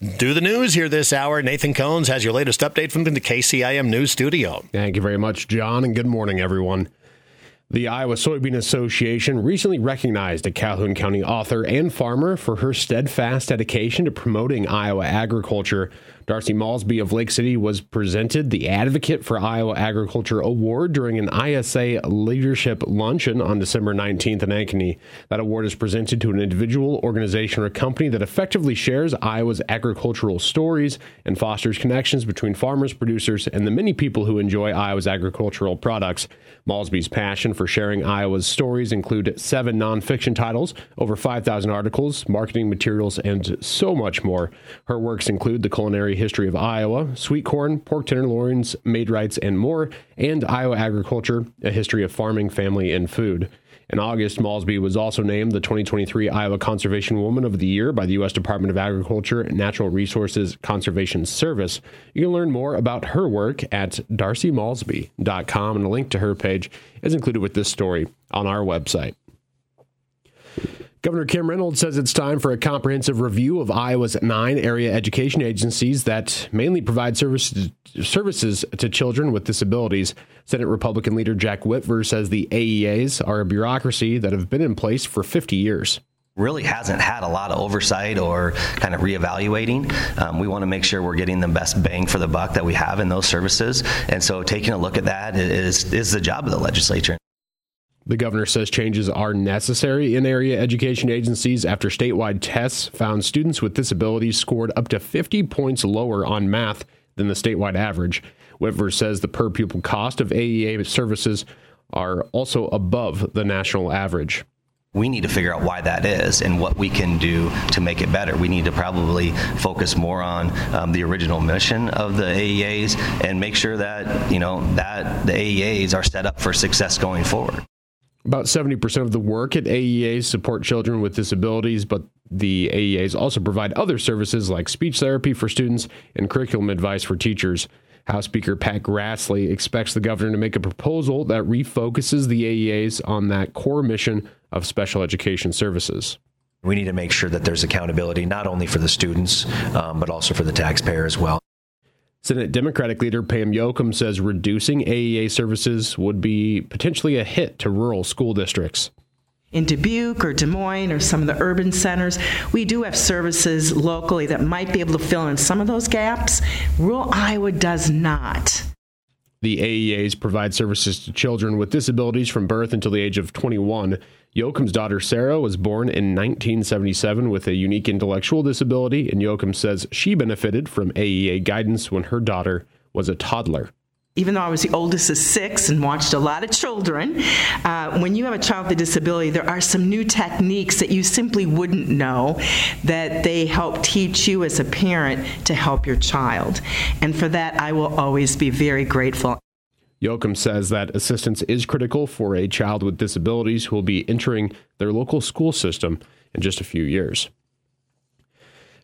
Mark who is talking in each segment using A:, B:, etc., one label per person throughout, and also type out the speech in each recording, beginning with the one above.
A: do the news here this hour. Nathan Cones has your latest update from the KCIM News Studio.
B: Thank you very much, John, and good morning, everyone. The Iowa Soybean Association recently recognized a Calhoun County author and farmer for her steadfast dedication to promoting Iowa agriculture. Darcy Maulsby of Lake City was presented the Advocate for Iowa Agriculture Award during an ISA leadership luncheon on December 19th in Ankeny. That award is presented to an individual, organization, or company that effectively shares Iowa's agricultural stories and fosters connections between farmers, producers, and the many people who enjoy Iowa's agricultural products. Maulsby's passion for sharing Iowa's stories include seven nonfiction titles, over 5,000 articles, marketing materials, and so much more. Her works include The Culinary History of Iowa, Sweet Corn, Pork Tenderloins, Maid-Rites, and more, and Iowa Agriculture, A History of Farming, Family, and Food. In August, Maulsby was also named the 2023 Iowa Conservation Woman of the Year by the U.S. Department of Agriculture and Natural Resources Conservation Service. You can learn more about her work at darcymaulsby.com, and a link to her page is included with this story on our website. Governor Kim Reynolds says it's time for a comprehensive review of Iowa's nine area education agencies that mainly provide services, services to children with disabilities. Senate Republican leader Jack Whitver says the AEAs are a bureaucracy that have been in place for 50 years
C: really hasn't had a lot of oversight or kind of reevaluating. Um, we want to make sure we're getting the best bang for the buck that we have in those services, and so taking a look at that is is the job of the legislature.
B: The governor says changes are necessary in area education agencies after statewide tests found students with disabilities scored up to 50 points lower on math than the statewide average. Whitver says the per pupil cost of AEA services are also above the national average.
C: We need to figure out why that is and what we can do to make it better. We need to probably focus more on um, the original mission of the AEAs and make sure that you know that the AEAs are set up for success going forward.
B: About 70% of the work at AEAs support children with disabilities, but the AEAs also provide other services like speech therapy for students and curriculum advice for teachers. House Speaker Pat Grassley expects the governor to make a proposal that refocuses the AEAs on that core mission of special education services.
D: We need to make sure that there's accountability not only for the students, um, but also for the taxpayer as well.
B: Senate Democratic leader Pam Jochum says reducing AEA services would be potentially a hit to rural school districts.
E: In Dubuque or Des Moines or some of the urban centers, we do have services locally that might be able to fill in some of those gaps. Rural Iowa does not.
B: The AEAs provide services to children with disabilities from birth until the age of 21. Jochum's daughter Sarah was born in 1977 with a unique intellectual disability, and Jochum says she benefited from AEA guidance when her daughter was a toddler
E: even though I was the oldest of six and watched a lot of children, uh, when you have a child with a disability, there are some new techniques that you simply wouldn't know that they help teach you as a parent to help your child. And for that, I will always be very grateful.
B: Jochum says that assistance is critical for a child with disabilities who will be entering their local school system in just a few years.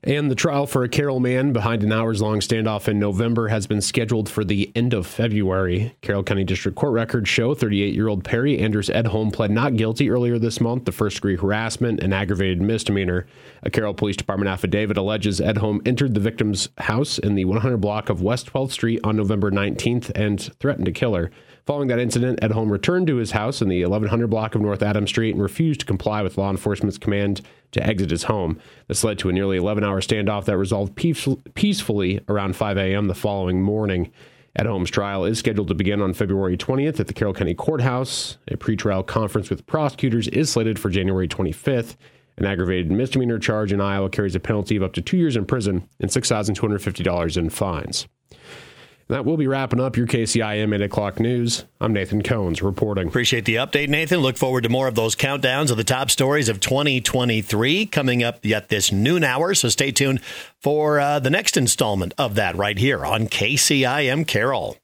B: And the trial for a Carroll man behind an hours long standoff in November has been scheduled for the end of February. Carroll County District Court records show 38 year old Perry Anders Edholm pled not guilty earlier this month to first degree harassment and aggravated misdemeanor. A Carroll Police Department affidavit alleges Edholm entered the victim's house in the 100 block of West 12th Street on November 19th and threatened to kill her. Following that incident, Edholm returned to his house in the 1100 block of North Adams Street and refused to comply with law enforcement's command to exit his home. This led to a nearly 11 hour standoff that resolved peacefully around 5 a.m. the following morning. Edholm's trial is scheduled to begin on February 20th at the Carroll County Courthouse. A pretrial conference with prosecutors is slated for January 25th. An aggravated misdemeanor charge in Iowa carries a penalty of up to two years in prison and $6,250 in fines. That will be wrapping up your KCIM 8 o'clock news. I'm Nathan Cones reporting.
A: Appreciate the update, Nathan. Look forward to more of those countdowns of the top stories of 2023 coming up yet this noon hour. So stay tuned for uh, the next installment of that right here on KCIM Carroll.